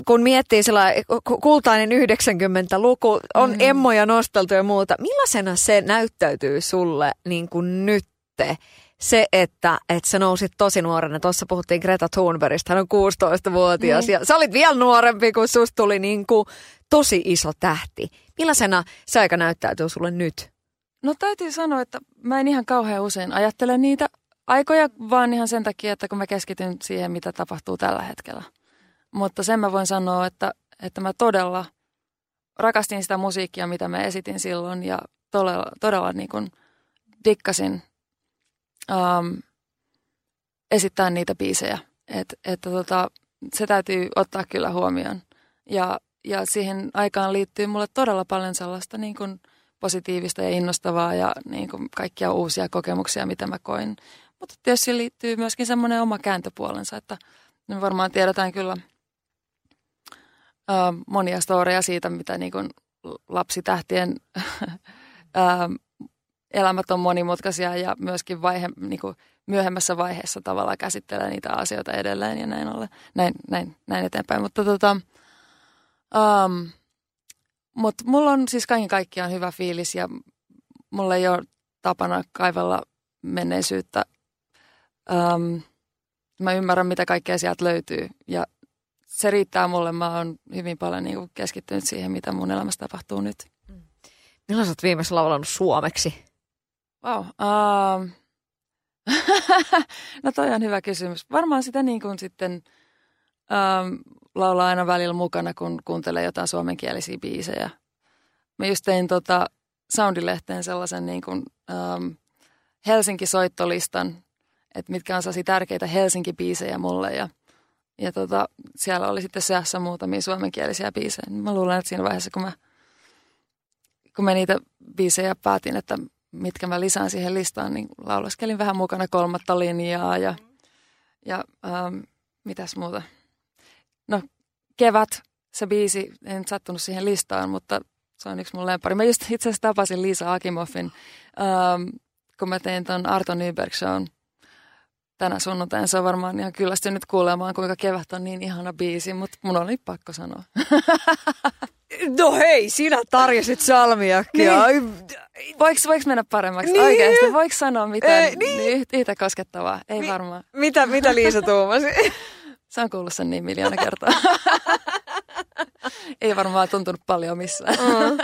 Kun miettii sellainen kultainen 90-luku, on mm-hmm. emmoja nosteltu ja muuta, millaisena se näyttäytyy sulle niin kuin nytte? Se, että, että sä nousit tosi nuorena. Tuossa puhuttiin Greta Thunbergista, hän on 16-vuotias niin. ja sä olit vielä nuorempi, kun susta tuli niin kuin tosi iso tähti. Millaisena se aika näyttäytyy sulle nyt? No täytyy sanoa, että mä en ihan kauhean usein ajattele niitä aikoja, vaan ihan sen takia, että kun mä keskityn siihen, mitä tapahtuu tällä hetkellä. Mutta sen mä voin sanoa, että, että mä todella rakastin sitä musiikkia, mitä mä esitin silloin ja todella, todella niin kuin dikkasin um, esittää niitä biisejä. Et, että tota, se täytyy ottaa kyllä huomioon. Ja, ja siihen aikaan liittyy mulle todella paljon sellaista niin kuin – positiivista ja innostavaa ja niin kuin kaikkia uusia kokemuksia, mitä mä koin. Mutta tietysti liittyy myöskin semmoinen oma kääntöpuolensa, että me varmaan tiedetään kyllä ö, monia storeja siitä, mitä niin lapsitähtien ö, elämät on monimutkaisia ja myöskin vaihe, niin kuin myöhemmässä vaiheessa tavallaan käsittelee niitä asioita edelleen ja näin, ole, näin, näin, näin eteenpäin. Mutta tota, um, Mutta mulla on siis kaiken kaikkiaan hyvä fiilis ja mulla ei ole tapana kaivella menneisyyttä. Um, mä ymmärrän, mitä kaikkea sieltä löytyy ja se riittää mulle. Mä oon hyvin paljon niin kuin keskittynyt siihen, mitä mun elämässä tapahtuu nyt. Milloin sä oot viimeisessä laulanut suomeksi? Wow. Um, no toi on hyvä kysymys. Varmaan sitä niin kuin sitten um, laulaa aina välillä mukana, kun kuuntelee jotain suomenkielisiä biisejä. Mä just tein tota Soundilehteen sellaisen niin kuin, um, Helsinki-soittolistan, että mitkä on sellaisia tärkeitä Helsinki-biisejä mulle ja, ja tota, siellä oli sitten seassa muutamia suomenkielisiä biisejä. Mä luulen, että siinä vaiheessa, kun mä, kun mä niitä biisejä päätin, että mitkä mä lisään siihen listaan, niin laulaskelin vähän mukana kolmatta linjaa ja, ja ähm, mitäs muuta. No, Kevät, se biisi, en sattunut siihen listaan, mutta se on yksi mun lempari. Mä just itse asiassa tapasin Liisa Akimoffin, ähm, kun mä tein ton Arto Nyberg shown tänä sunnuntaina. Se on varmaan ihan kyllästynyt kuulemaan, kuinka Kevät on niin ihana biisi, mutta mun oli pakko sanoa. No hei, sinä tarjosit salmiakkia. Niin. Voiko, voiko mennä paremmaksi niin. oikeasti? Voiko sanoa mitään Ei, niin. yhtä koskettavaa? Ei Mi- varmaan. Mitä, mitä Liisa tuumasi? Se on kuullut sen niin miljoona kertaa. Ei varmaan tuntunut paljon missään. Mm.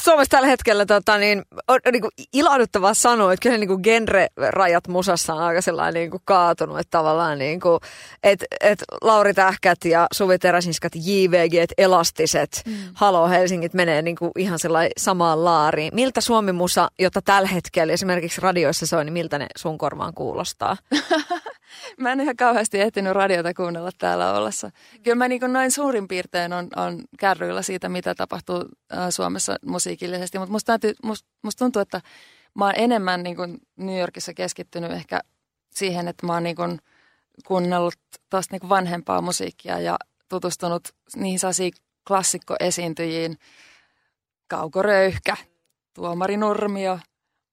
Suomessa tällä hetkellä tota, niin, on, on niin kuin ilahduttavaa sanoa, että kyllä niin kuin genre-rajat musassa on aika sellainen niin kuin kaatunut, että tavallaan niin kuin, et, et Lauri Tähkät ja Suvi Teräsinskat, JVG, elastiset, mm. Halo Helsingit menee niin kuin ihan sellainen samaan laariin. Miltä Suomi musa, jota tällä hetkellä esimerkiksi radioissa soi, niin miltä ne sun korvaan kuulostaa? mä en ihan kauheasti ehtinyt radiota kuunnella täällä ollessa. Kyllä mä niin kuin noin suurin piirtein on, on kärryillä siitä, mitä tapahtuu äh, Suomessa musiikillisesti, mutta musta, musta, musta tuntuu, että mä oon enemmän niin kuin New Yorkissa keskittynyt ehkä siihen, että mä oon niin kuin kuunnellut tuosta niin vanhempaa musiikkia ja tutustunut niihin sellaisiin klassikkoesiintyjiin. Kauko Röyhkä, Tuomari Nurmio,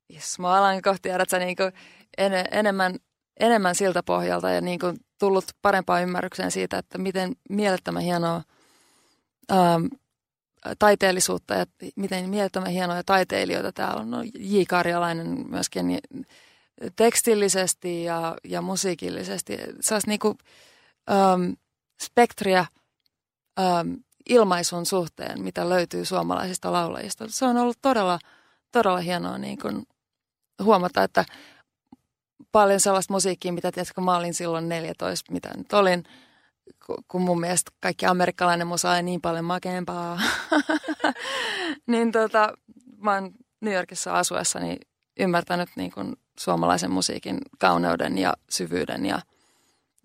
Ismo Alanko, tiedätkö, niin kuin en, enemmän enemmän siltä pohjalta ja niin kuin tullut parempaan ymmärrykseen siitä, että miten mielettömän hienoa ähm, taiteellisuutta ja miten mielettömän hienoja taiteilijoita täällä on. No, J. Karjalainen myöskin niin tekstillisesti ja, ja musiikillisesti. Saisi niin kuin, ähm, spektriä ähm, ilmaisun suhteen, mitä löytyy suomalaisista laulajista. Se on ollut todella, todella hienoa niin kuin huomata, että paljon sellaista musiikkia, mitä tiedätkö, mä olin silloin 14, mitä nyt olin, kun mun mielestä kaikki amerikkalainen musa on niin paljon makeampaa. niin tota, mä oon New Yorkissa asuessani ymmärtänyt niin kuin suomalaisen musiikin kauneuden ja syvyyden ja,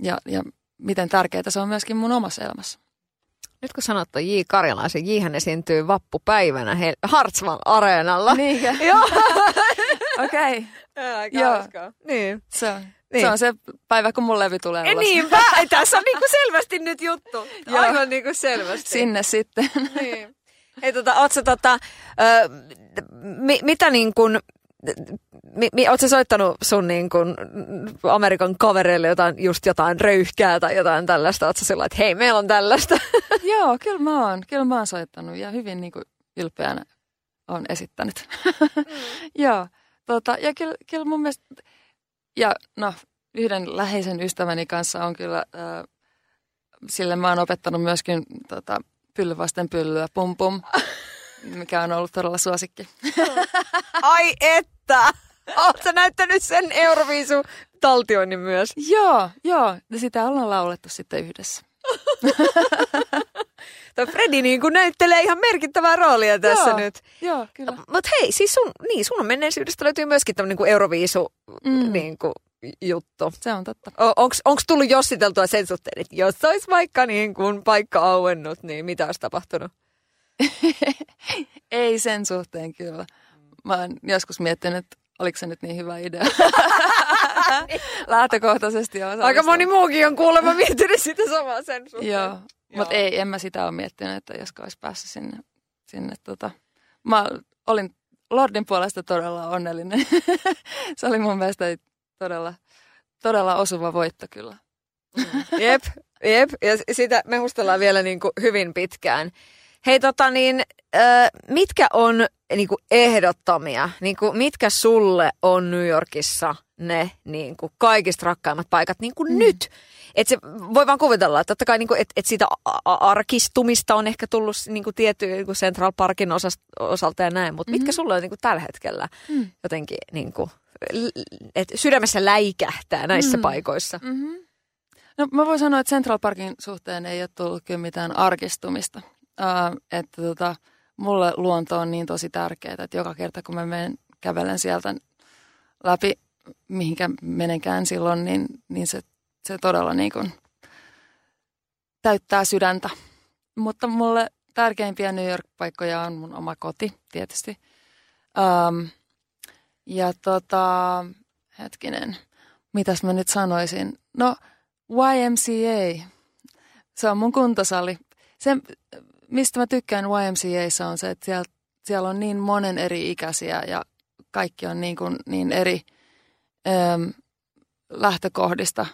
ja, ja miten tärkeää se on myöskin mun omassa elämässä. Nyt kun sanot J. Karjalaisen, Jhän esiintyy vappupäivänä Hartsman areenalla. Niinkö? Joo. Okei. Okay. Joo. Niin. Se on. Niin. Se on se päivä, kun mun levy tulee ulos. Niinpä, tässä on niinku selvästi nyt juttu. Aivan niinku selvästi. Sinne sitten. Niin. Hei, tota, ootko tota, ö, mi, mitä niin kuin, mi, mi, ootko soittanut sun niin kuin Amerikan kavereille jotain, just jotain röyhkää tai jotain tällaista? Ootko sillä että hei, meillä on tällaista? Joo, kyllä mä oon. Kyllä mä oon soittanut ja hyvin niin kuin ylpeänä on esittänyt. Mm. Joo, tota, ja kyllä, kyllä mun mielestä, ja no yhden läheisen ystäväni kanssa on kyllä, äh, sille mä oon opettanut myöskin tota, pylly vasten pyllyä, pum pum, mikä on ollut todella suosikki. Ai että! Oletko näyttänyt sen Euroviisu taltioinnin myös? Joo, joo. Ja sitä ollaan laulettu sitten yhdessä. Toi Fredi niin kuin näyttelee ihan merkittävää roolia tässä joo, nyt. Joo, kyllä. Mutta hei, siis sun, niin, sun menneisyydestä löytyy myöskin tämmöinen niin Euroviisu mm. niin kuin, juttu. Se on totta. Onko tullut jossiteltua sen suhteen, että jos olisi vaikka niin kuin paikka auennut, niin mitä olisi tapahtunut? Ei sen suhteen kyllä. Mä oon joskus miettinyt, että oliko se nyt niin hyvä idea. Lähtökohtaisesti on. Aika moni muukin on kuulemma miettinyt sitä samaa sen suhteen. Joo, mutta ei, en mä sitä ole miettinyt, että josko olisi päässyt sinne. sinne tota. Mä olin Lordin puolesta todella onnellinen. se oli mun mielestä todella, todella osuva voitto kyllä. Mm. Jep, jep. Ja sitä me muistellaan vielä niin kuin hyvin pitkään. Hei tota niin, äh, mitkä on niinku ehdottomia, niinku, mitkä sulle on New Yorkissa ne niinku, kaikista rakkaimmat paikat niinku mm. nyt? Et se voi vaan kuvitella, että totta kai niinku, et, et siitä arkistumista on ehkä tullut niinku, tietty niinku Central Parkin osast, osalta ja näin, mutta mm-hmm. mitkä sulle on niinku, tällä hetkellä mm. jotenkin niinku, et sydämessä läikähtää näissä mm. paikoissa? Mm-hmm. No mä voin sanoa, että Central Parkin suhteen ei ole tullut kyllä mitään arkistumista. Uh, että tota, mulle luonto on niin tosi tärkeää, että joka kerta kun mä menen kävelen sieltä läpi, mihinkä menenkään silloin, niin, niin se, se todella niin kuin täyttää sydäntä. Mutta mulle tärkeimpiä New York-paikkoja on mun oma koti tietysti. Um, ja tota, hetkinen, mitäs mä nyt sanoisin? No, YMCA, se on mun kuntosali. Se, mistä mä tykkään YMCAissa on se, että siellä, siellä on niin monen eri ikäisiä ja kaikki on niin, kuin, niin eri äm, lähtökohdista.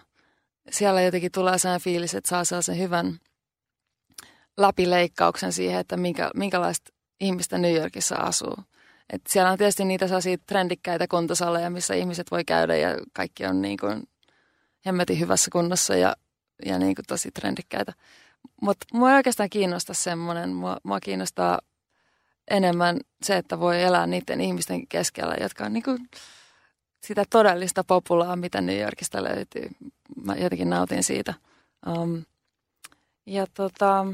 Siellä jotenkin tulee sellainen fiilis, että saa sellaisen hyvän läpileikkauksen siihen, että minkä, minkälaista ihmistä New Yorkissa asuu. Et siellä on tietysti niitä sellaisia trendikkäitä kuntosaleja, missä ihmiset voi käydä ja kaikki on niin kuin hemmetin hyvässä kunnossa ja, ja niin kuin tosi trendikkäitä. Mutta mua ei oikeastaan kiinnosta semmoinen. Mua, mua kiinnostaa enemmän se, että voi elää niiden ihmisten keskellä, jotka on niin kuin sitä todellista populaa, mitä New Yorkista löytyy. Mä jotenkin nautin siitä. Um, ja tota,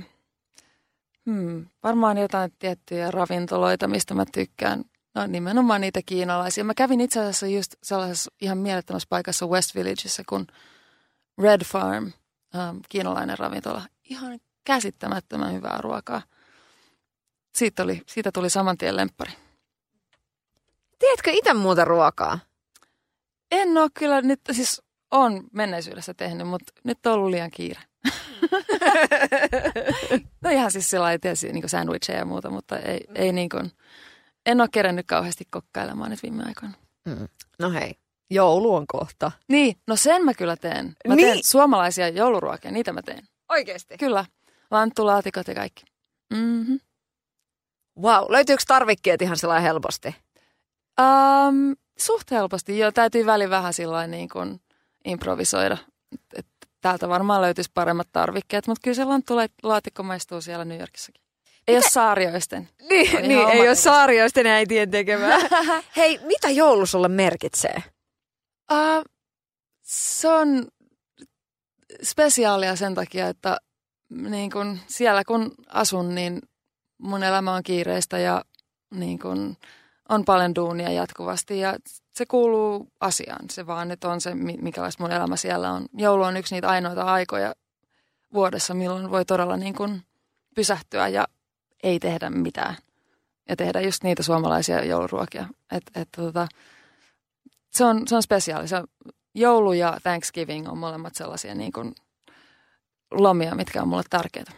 hmm, varmaan jotain tiettyjä ravintoloita, mistä mä tykkään. No nimenomaan niitä kiinalaisia. Mä kävin itse asiassa just sellaisessa ihan mielettömässä paikassa West Villageissa kuin Red Farm, um, kiinalainen ravintola. Ihan käsittämättömän hyvää ruokaa. Siitä, oli, siitä tuli saman tien lemppari. Teetkö itse muuta ruokaa? En ole kyllä nyt, siis on menneisyydessä tehnyt, mutta nyt on ollut liian kiire. no ihan siis sillä tietysti niin sandwicheja ja muuta, mutta ei, ei niin kuin, en ole kerännyt kauheasti kokkailemaan nyt viime aikoina. Mm. No hei, joulu on kohta. Niin, no sen mä kyllä teen. Mä niin. teen suomalaisia jouluruokia, niitä mä teen. Oikeesti? Kyllä, lanttulaatikot ja kaikki. Mm-hmm. Wow, löytyykö tarvikkeet ihan sellainen helposti? Um, suht helposti, joo. Täytyy väli vähän sillä niin kuin improvisoida. Et täältä varmaan löytyisi paremmat tarvikkeet, mutta kyllä se lanttulaatikko maistuu siellä New Yorkissakin. Ei mitä? ole saarioisten. Niin, niin ei ole saarioisten äitien tekemää. Hei, mitä joulu sulle merkitsee? Uh, se on spesiaalia sen takia, että niin kun siellä kun asun, niin mun elämä on kiireistä ja niin kun on paljon duunia jatkuvasti ja se kuuluu asiaan. Se vaan nyt on se, minkälaista mun elämä siellä on. Joulu on yksi niitä ainoita aikoja vuodessa, milloin voi todella niin kun pysähtyä ja ei tehdä mitään. Ja tehdä just niitä suomalaisia jouluruokia. Et, et, tota, se, on, se on spesiaali. Se joulu ja Thanksgiving on molemmat sellaisia niin kuin lomia, mitkä on mulle tärkeitä.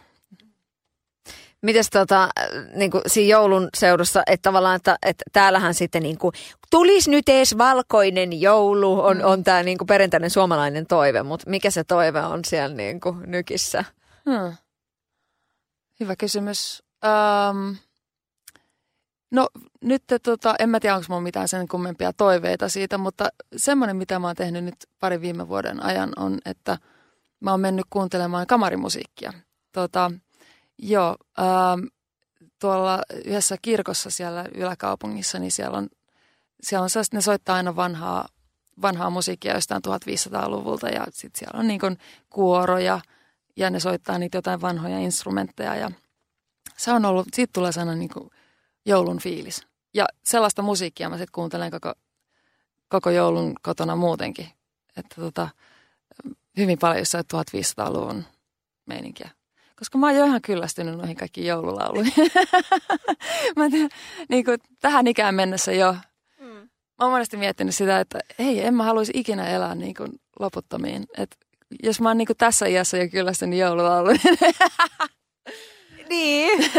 Mites tota, niin kuin siinä joulun seudussa, että tavallaan, että, että täällähän sitten niin kuin, tulisi nyt ees valkoinen joulu, on, mm. on tämä niin kuin perinteinen suomalainen toive, mutta mikä se toive on siellä niin kuin nykissä? Hmm. Hyvä kysymys. Um, no nyt tota, en mä tiedä, onko mulla mitään sen kummempia toiveita siitä, mutta semmoinen, mitä mä oon tehnyt nyt pari viime vuoden ajan on, että mä oon mennyt kuuntelemaan kamarimusiikkia. Tota, joo, um, tuolla yhdessä kirkossa siellä yläkaupungissa, niin siellä on, siellä on ne soittaa aina vanhaa, vanhaa musiikkia jostain 1500-luvulta ja sitten siellä on niin kuoroja ja ne soittaa niitä jotain vanhoja instrumentteja ja – se on ollut, siitä tulee sellainen niin kuin joulun fiilis. Ja sellaista musiikkia mä sitten kuuntelen koko, koko joulun kotona muutenkin. Että tota, hyvin paljon jossain 1500-luvun meininkiä. Koska mä oon jo ihan kyllästynyt noihin kaikkiin joululauluihin. mä tiedän, niin kuin tähän ikään mennessä jo. Mm. Mä oon monesti miettinyt sitä, että hei, en mä haluaisi ikinä elää niin kuin loputtomiin. Et jos mä oon niin kuin tässä iässä jo kyllästynyt joululauluihin, Niin.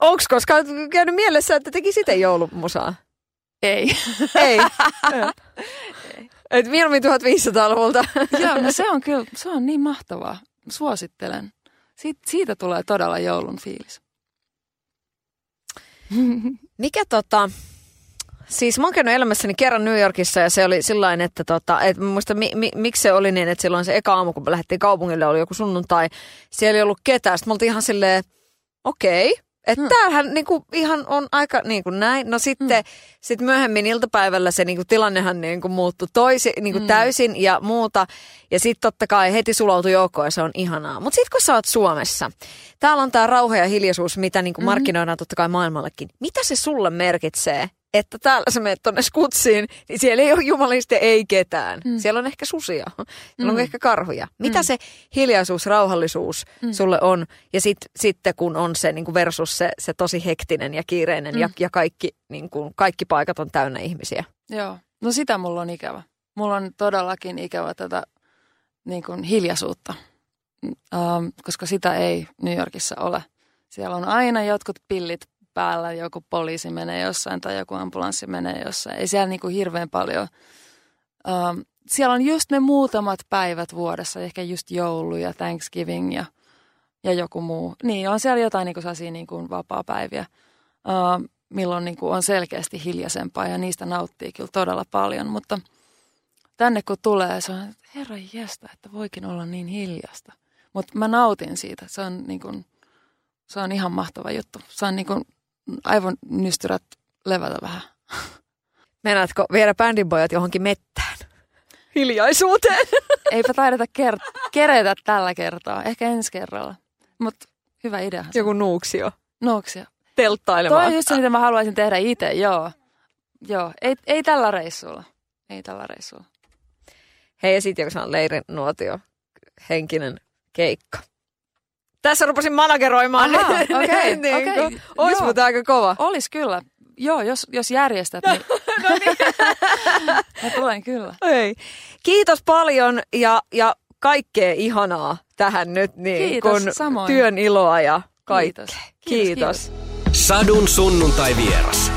Onko koskaan käynyt mielessä, että teki sitten joulumusaa? Ei. Ei. Et mieluummin 1500-luvulta. Joo, no se on kyllä, se on niin mahtavaa. Suosittelen. Siit, siitä tulee todella joulun fiilis. Mikä tota, siis mä oon käynyt elämässäni kerran New Yorkissa ja se oli sillain, että tota, et muista mi, mi, miksi se oli niin, että silloin se eka aamu, kun me lähdettiin kaupungille, oli joku sunnuntai, siellä ei ollut ketään. Sitten me oltiin ihan silleen, okei, okay, että hmm. tämähän niinku ihan on aika niinku näin. No sitten hmm. sit myöhemmin iltapäivällä se niinku tilannehan niinku muuttui toisi, niinku hmm. täysin ja muuta. Ja sitten totta kai heti suloutui joukkoon ja se on ihanaa. Mutta sitten kun sä oot Suomessa, täällä on tämä rauha ja hiljaisuus, mitä niinku hmm. markkinoidaan totta kai maailmallekin. Mitä se sulle merkitsee? Että täällä sä menet tonne skutsiin, niin siellä ei ole jumalista ei ketään. Mm. Siellä on ehkä susia, siellä mm. on ehkä karhuja. Mitä mm. se hiljaisuus, rauhallisuus mm. sulle on? Ja sit, sitten kun on se niin versus se, se tosi hektinen ja kiireinen mm. ja, ja kaikki, niin kuin, kaikki paikat on täynnä ihmisiä. Joo, no sitä mulla on ikävä. Mulla on todellakin ikävä tätä niin kuin hiljaisuutta, um, koska sitä ei New Yorkissa ole. Siellä on aina jotkut pillit päällä, joku poliisi menee jossain tai joku ambulanssi menee jossain. Ei siellä niin kuin hirveän paljon. Um, siellä on just ne muutamat päivät vuodessa, ehkä just joulu ja Thanksgiving ja, ja joku muu. Niin, on siellä jotain niin kuin sellaisia niin kuin vapaa-päiviä, um, milloin niin kuin on selkeästi hiljaisempaa ja niistä nauttii kyllä todella paljon. Mutta tänne kun tulee, se on, herra jästä, että voikin olla niin hiljasta. Mutta mä nautin siitä. Se on, niin kuin, se on ihan mahtava juttu. Se on niin kuin aivon nystyrät levätä vähän. Meinaatko viedä bändinpojat johonkin mettään? Hiljaisuuteen. Eipä taideta ker- keretä tällä kertaa. Ehkä ensi kerralla. Mutta hyvä idea. Joku nuuksio. Nuuksio. Telttailemaan. Toi on just se, mitä mä haluaisin tehdä itse, joo. Joo, ei, ei tällä reissulla. Ei tällä reissulla. Hei, ja sitten joku on leirin nuotio, henkinen keikka. Tässä rupesin manageroimaan. Aha, okei. Okay, niin, okay. Ois mutta aika kova. Olis kyllä. Joo, jos, jos järjestät, niin, no niin. mä tulen kyllä. Hei. Kiitos paljon ja, ja kaikkea ihanaa tähän nyt. Niin, kiitos, kun samoin. Työn iloa ja kaikkea. Kiitos. kiitos. kiitos. Sadun sunnuntai vieras.